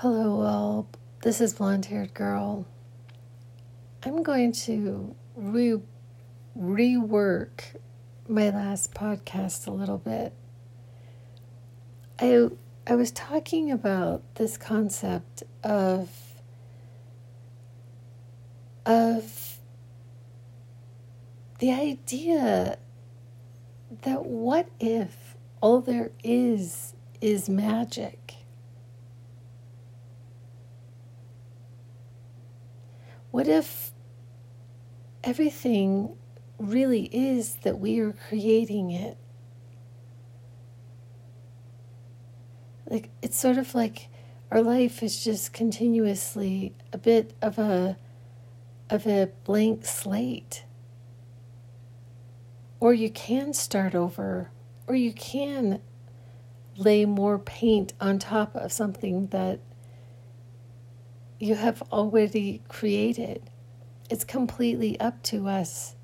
Hello, all. This is Blonde Haired Girl. I'm going to re- rework my last podcast a little bit. I, I was talking about this concept of, of the idea that what if all there is is magic? What if everything really is that we are creating it? Like, it's sort of like our life is just continuously a bit of a of a blank slate or you can start over, or you can lay more paint on top of something that you have already created. It's completely up to us.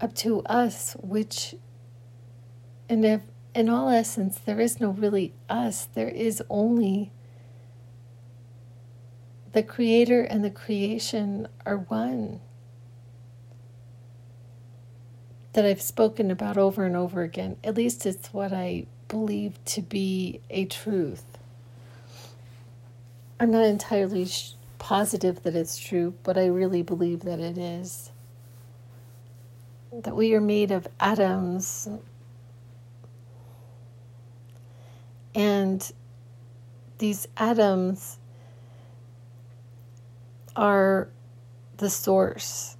Up to us, which, in, if, in all essence, there is no really us. There is only the Creator and the creation are one that I've spoken about over and over again. At least it's what I believe to be a truth. I'm not entirely sh- positive that it's true, but I really believe that it is. That we are made of atoms. And these atoms are the source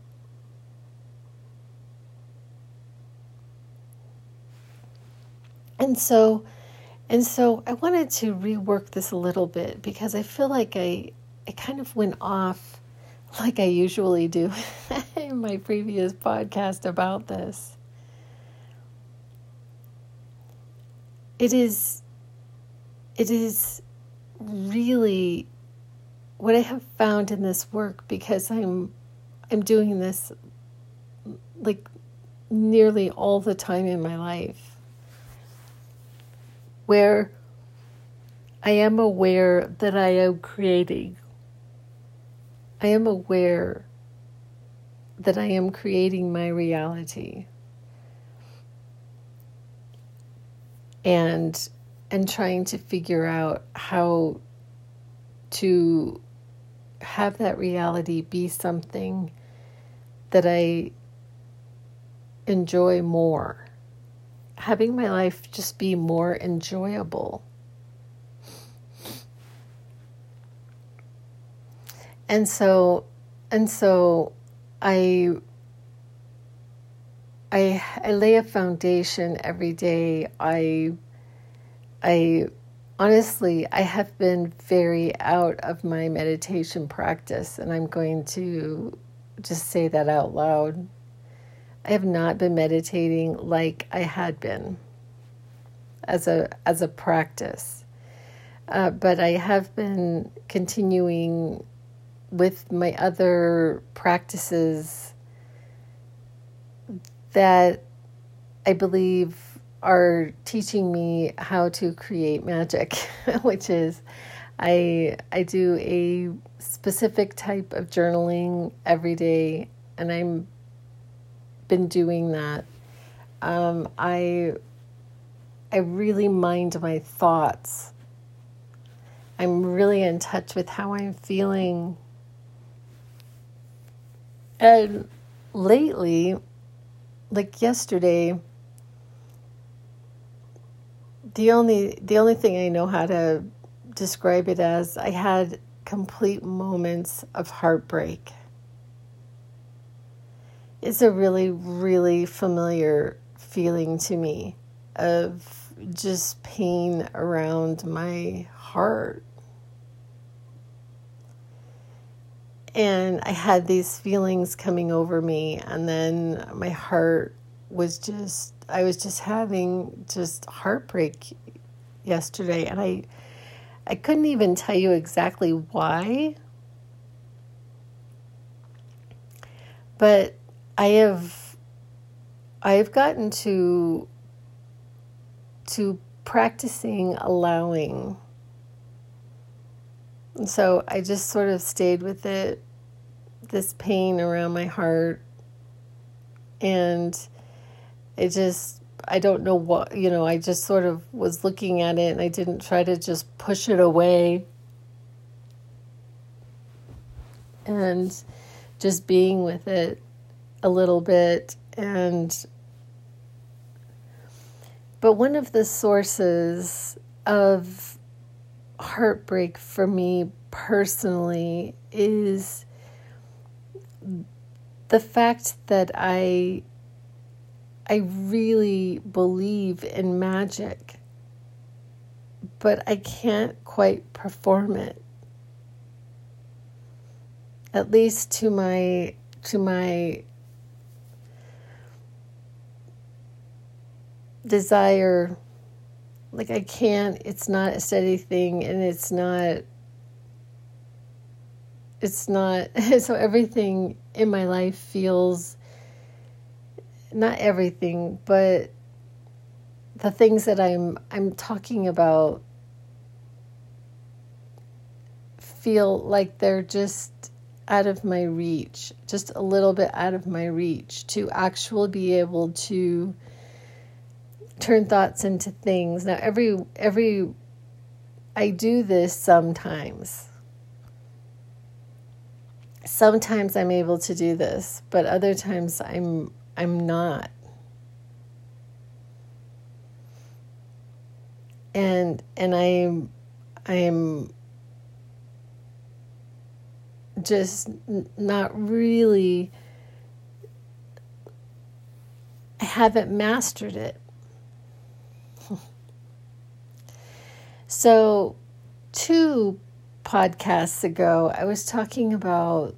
And so and so I wanted to rework this a little bit because I feel like I I kind of went off like I usually do in my previous podcast about this. It is it is really what I have found in this work because I'm I'm doing this like nearly all the time in my life where I am aware that I am creating. I am aware that I am creating my reality. And and trying to figure out how to have that reality be something that I enjoy more having my life just be more enjoyable. And so and so I I I lay a foundation every day. I I honestly I have been very out of my meditation practice and I'm going to just say that out loud. I have not been meditating like I had been as a as a practice, uh, but I have been continuing with my other practices that I believe are teaching me how to create magic, which is I I do a specific type of journaling every day and I'm been doing that. Um, I I really mind my thoughts. I'm really in touch with how I'm feeling. And lately, like yesterday, the only the only thing I know how to describe it as I had complete moments of heartbreak is a really, really familiar feeling to me of just pain around my heart. And I had these feelings coming over me, and then my heart was just, I was just having just heartbreak yesterday, and I, I couldn't even tell you exactly why. But I have I have gotten to to practicing allowing And so I just sort of stayed with it, this pain around my heart. And it just, I don't know what, you know, I just sort of was looking at it and I didn't try to just push it away. And just being with it a little bit and but one of the sources of heartbreak for me personally is the fact that I I really believe in magic but I can't quite perform it. At least to my to my desire like I can't it's not a steady thing and it's not it's not so everything in my life feels not everything but the things that I'm I'm talking about feel like they're just out of my reach just a little bit out of my reach to actually be able to turn thoughts into things. Now every every I do this sometimes. Sometimes I'm able to do this, but other times I'm I'm not. And and I'm I'm just not really I haven't mastered it. So, two podcasts ago, I was talking about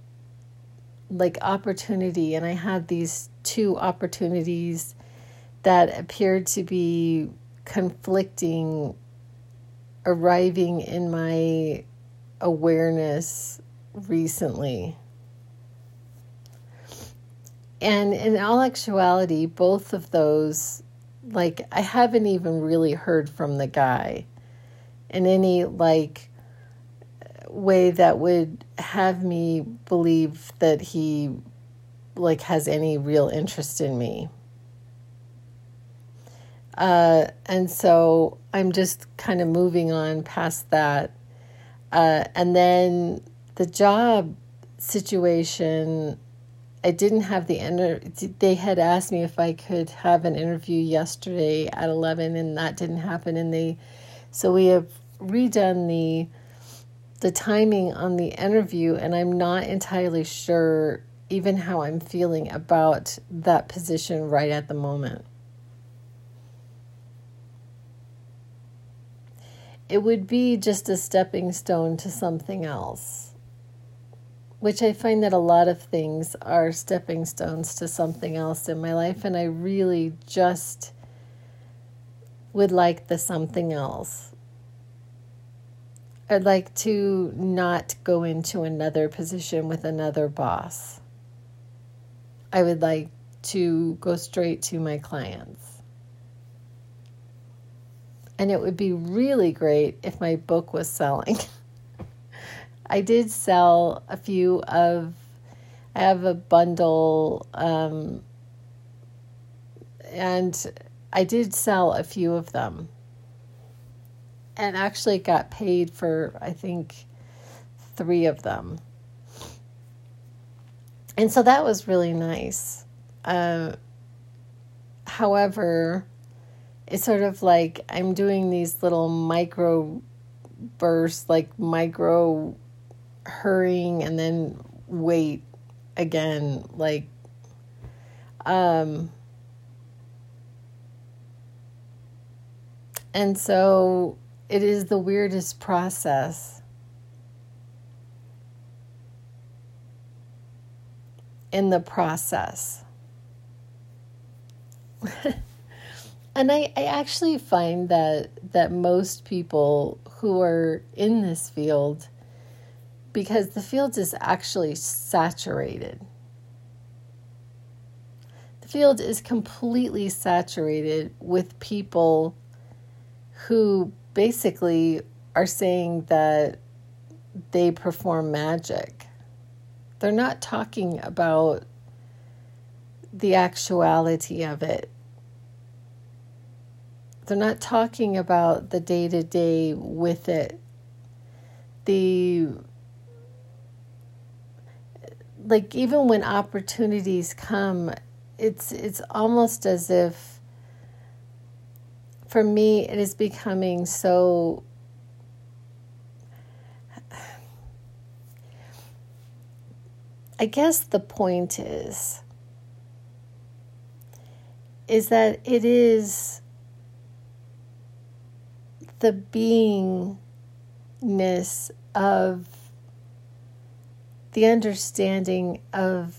like opportunity, and I had these two opportunities that appeared to be conflicting, arriving in my awareness recently. And in all actuality, both of those, like, I haven't even really heard from the guy in any like way that would have me believe that he like has any real interest in me. Uh, and so I'm just kind of moving on past that. Uh, and then the job situation, I didn't have the inter- they had asked me if I could have an interview yesterday at 11 and that didn't happen and they so we have redone the the timing on the interview and I'm not entirely sure even how I'm feeling about that position right at the moment. It would be just a stepping stone to something else, which I find that a lot of things are stepping stones to something else in my life, and I really just would like the something else. I'd like to not go into another position with another boss. I would like to go straight to my clients. And it would be really great if my book was selling. I did sell a few of, I have a bundle, um, and I did sell a few of them and actually got paid for, I think, three of them. And so that was really nice. Uh, however, it's sort of like I'm doing these little micro bursts, like micro hurrying and then wait again, like, um, and so it is the weirdest process. In the process. and I, I actually find that that most people who are in this field because the field is actually saturated. The field is completely saturated with people who basically are saying that they perform magic. They're not talking about the actuality of it. They're not talking about the day to day with it. The like even when opportunities come, it's it's almost as if for me it is becoming so I guess the point is is that it is the beingness of the understanding of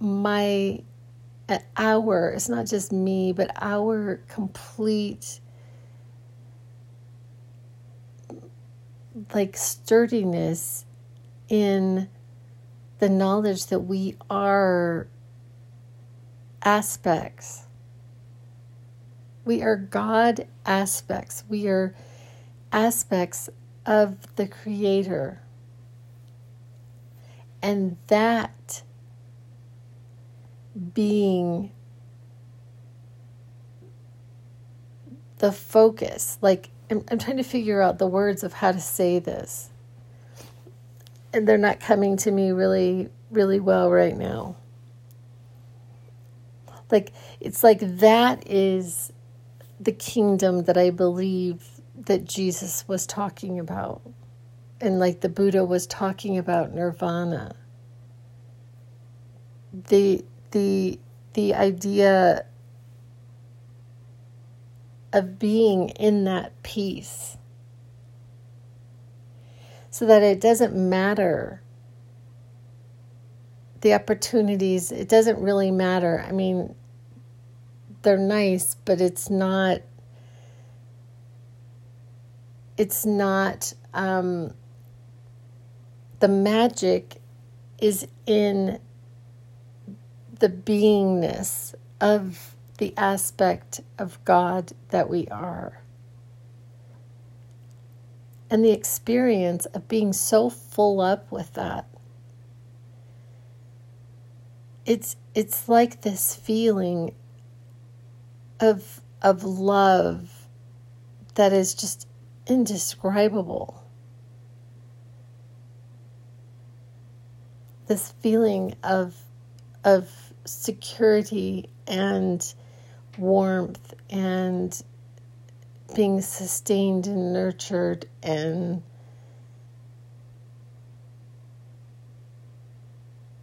my our it's not just me but our complete like sturdiness in the knowledge that we are aspects. We are God aspects. We are aspects of the Creator. And that being the focus, like I'm, I'm trying to figure out the words of how to say this. And they're not coming to me really, really well right now. Like, it's like that is the kingdom that I believe that Jesus was talking about. And like the Buddha was talking about nirvana. The the the idea of being in that peace. So that it doesn't matter the opportunities it doesn't really matter. I mean they're nice but it's not it's not um, the magic is in the beingness of the aspect of God that we are. And the experience of being so full up with that. It's it's like this feeling of of love that is just indescribable. This feeling of of security and warmth and being sustained and nurtured and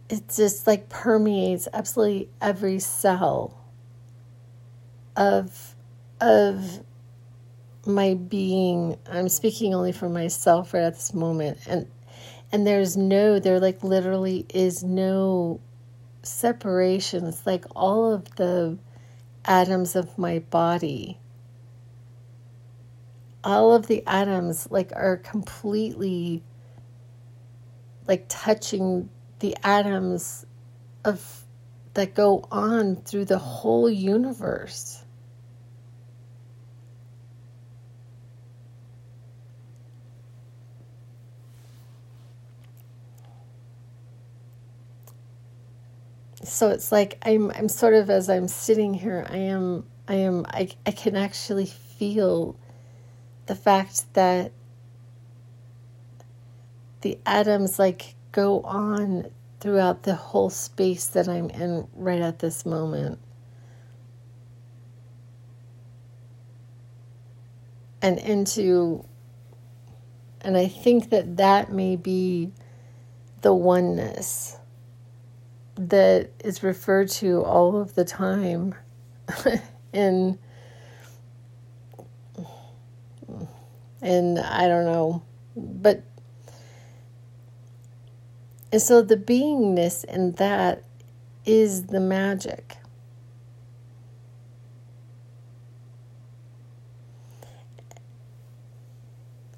it just like permeates absolutely every cell of of my being. I'm speaking only for myself right at this moment. And and there's no there like literally is no separation it's like all of the atoms of my body all of the atoms like are completely like touching the atoms of that go on through the whole universe so it's like I'm I'm sort of as I'm sitting here, I am I am I I can actually feel the fact that the atoms like go on throughout the whole space that I'm in right at this moment. And into, and I think that that may be the oneness that is referred to all of the time in and I don't know but and so the beingness in that is the magic.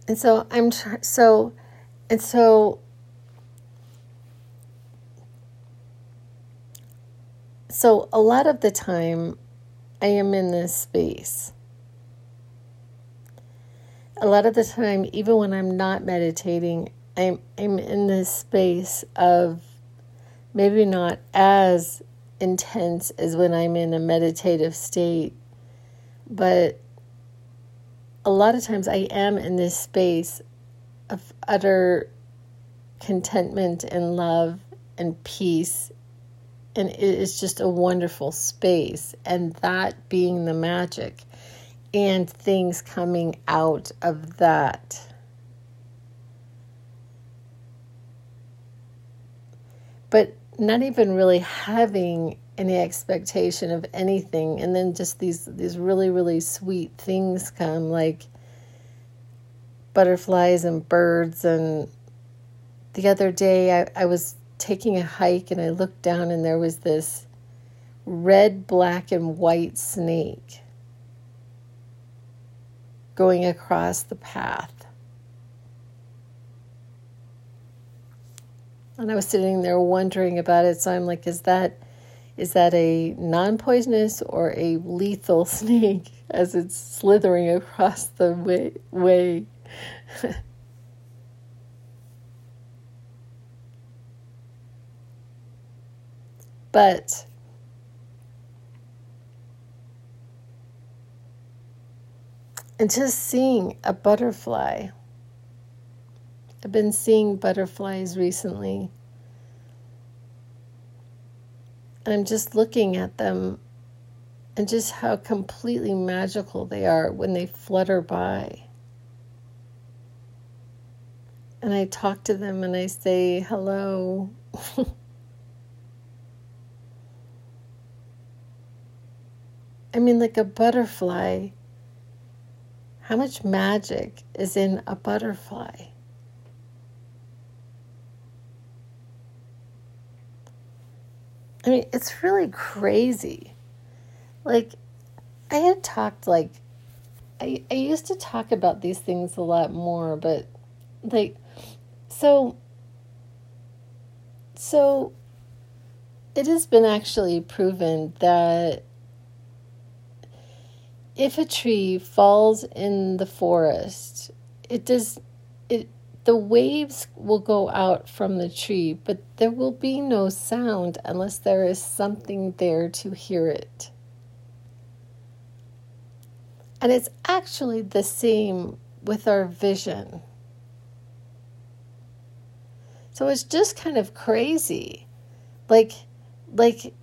And so I'm tr- so and so So, a lot of the time, I am in this space. a lot of the time, even when I'm not meditating, I'm, I'm in this space of maybe not as intense as when I'm in a meditative state, but a lot of times I am in this space of utter contentment and love and peace. And it is just a wonderful space. And that being the magic and things coming out of that. But not even really having any expectation of anything and then just these these really really sweet things come like butterflies and birds and the other day I, I was taking a hike and I looked down and there was this red, black, and white snake going across the path. And I was sitting there wondering about it. So I'm like, is that is that a non-poisonous or a lethal snake as it's slithering across the way? way? but and just seeing a butterfly I've been seeing butterflies recently. And I'm just looking at them and just how completely magical they are when they flutter by. And I talk to them and I say, hello. I mean, like a butterfly. How much magic is in a butterfly? I mean, it's really crazy. Like, I had talked, like, I, I used to talk about these things a lot more, but, like, so, so it has been actually proven that if a tree falls in the forest, it does, it, the waves will go out from the tree, but there will be no sound unless there is something there to hear it. And it's actually the same with our vision. So it's just kind of crazy. Like like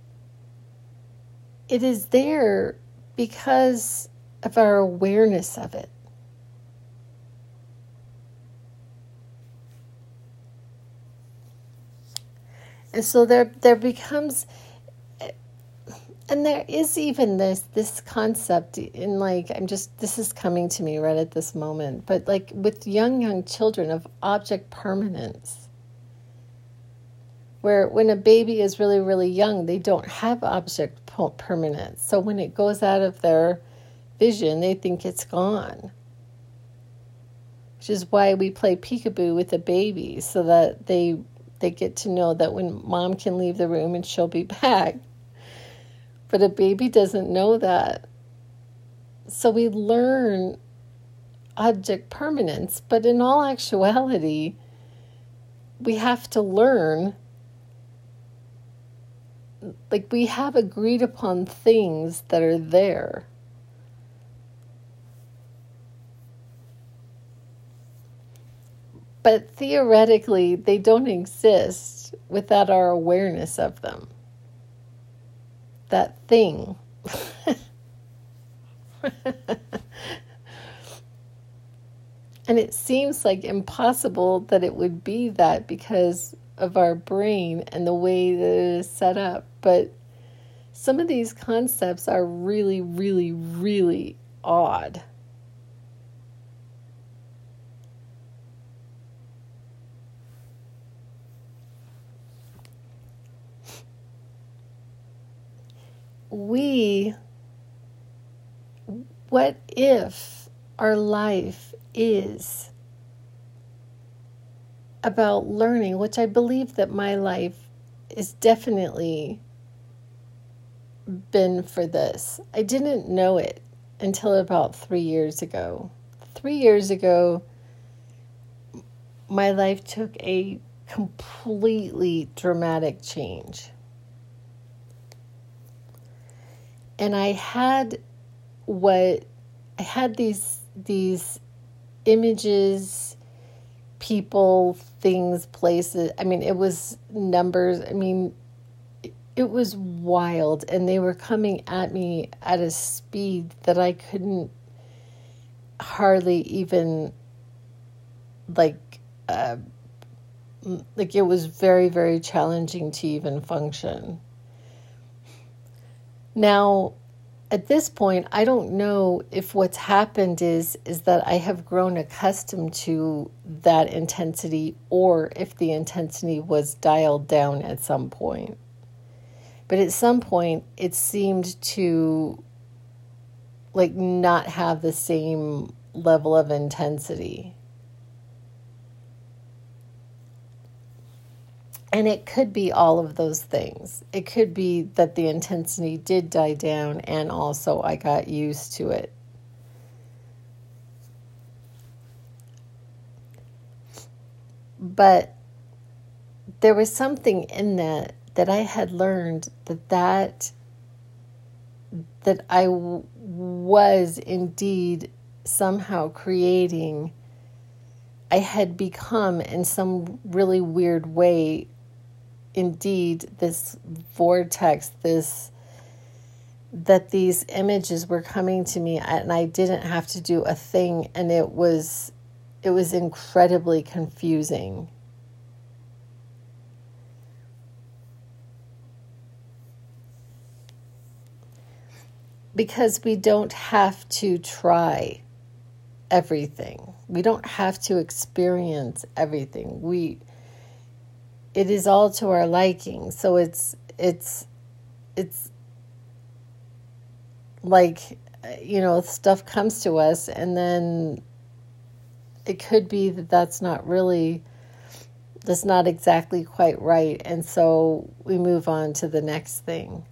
it is there because of our awareness of it. And so there there becomes and there is even this this concept in like I'm just this is coming to me right at this moment, but like with young young children of object permanence. Where when a baby is really really young, they don't have object permanence. So when it goes out of their vision, they think it's gone. Which is why we play peekaboo with the baby so that they they get to know that when mom can leave the room and she'll be back. But a baby doesn't know that. So we learn object permanence, but in all actuality, we have to learn like we have agreed upon things that are there. But theoretically, they don't exist without our awareness of them. That thing. and it seems like impossible that it would be that because of our brain and the way that it is set up. But some of these concepts are really, really, really odd. We, what if our life is about learning, which I believe that my life is definitely been for this. I didn't know it until about three years ago. three years ago, my life took a completely dramatic change. And I had what I had these these images, people, things, places. I mean, it was numbers. I mean, it was wild and they were coming at me at a speed that I couldn't hardly even like uh, like it was very very challenging to even function now at this point i don't know if what's happened is is that i have grown accustomed to that intensity or if the intensity was dialed down at some point. But at some point it seemed to like not have the same level of intensity And it could be all of those things. It could be that the intensity did die down and also I got used to it. But there was something in that that I had learned that that that I w- was indeed somehow creating I had become in some really weird way indeed this vortex, this that these images were coming to me and I didn't have to do a thing and it was it was incredibly confusing. Because we don't have to try everything. We don't have to experience everything. We it is all to our liking. So it's it's it's like you know stuff comes to us and then it could be that that's not really that's not exactly quite right and so we move on to the next thing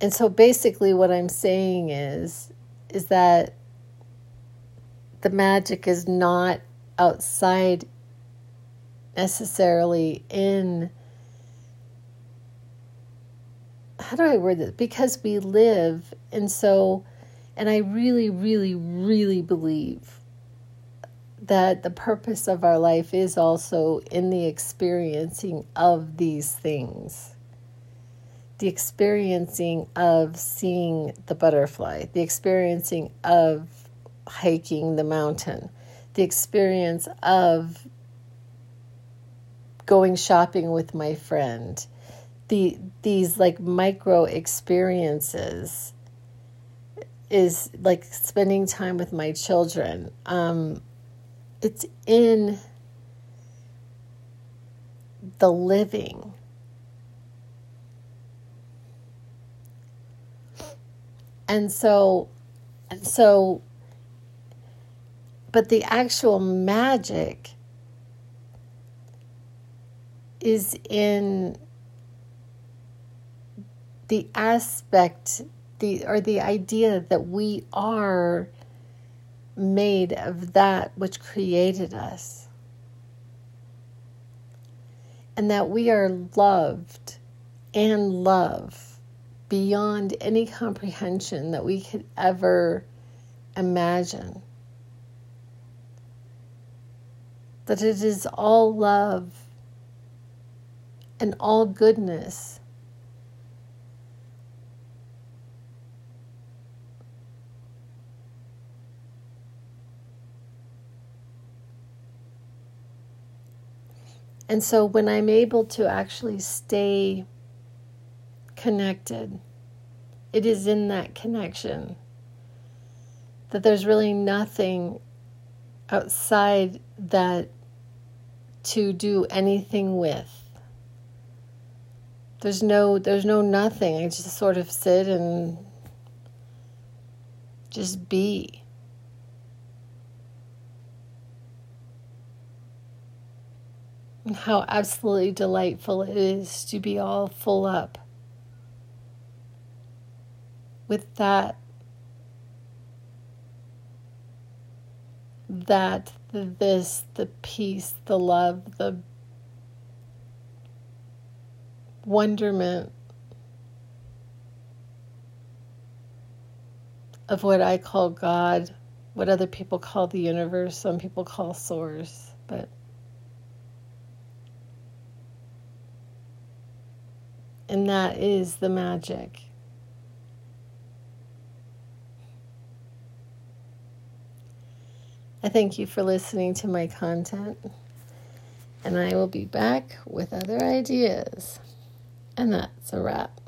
and so basically what i'm saying is is that the magic is not outside necessarily in how do I word this? Because we live, and so, and I really, really, really believe that the purpose of our life is also in the experiencing of these things. The experiencing of seeing the butterfly, the experiencing of hiking the mountain, the experience of going shopping with my friend. The these like micro experiences is like spending time with my children. Um it's in the living. And so and so but the actual magic is in the aspect the or the idea that we are made of that which created us. And that we are loved and love beyond any comprehension that we could ever imagine that it is all love and all goodness. And so when I'm able to actually stay connected, it is in that connection that there's really nothing outside that to do anything with. There's no there's no nothing. I just sort of sit and just be. And how absolutely delightful it is to be all full up with that that the this, the peace, the love, the wonderment of what I call God, what other people call the universe, some people call source, but and that is the magic. I thank you for listening to my content, and I will be back with other ideas. And that's a wrap.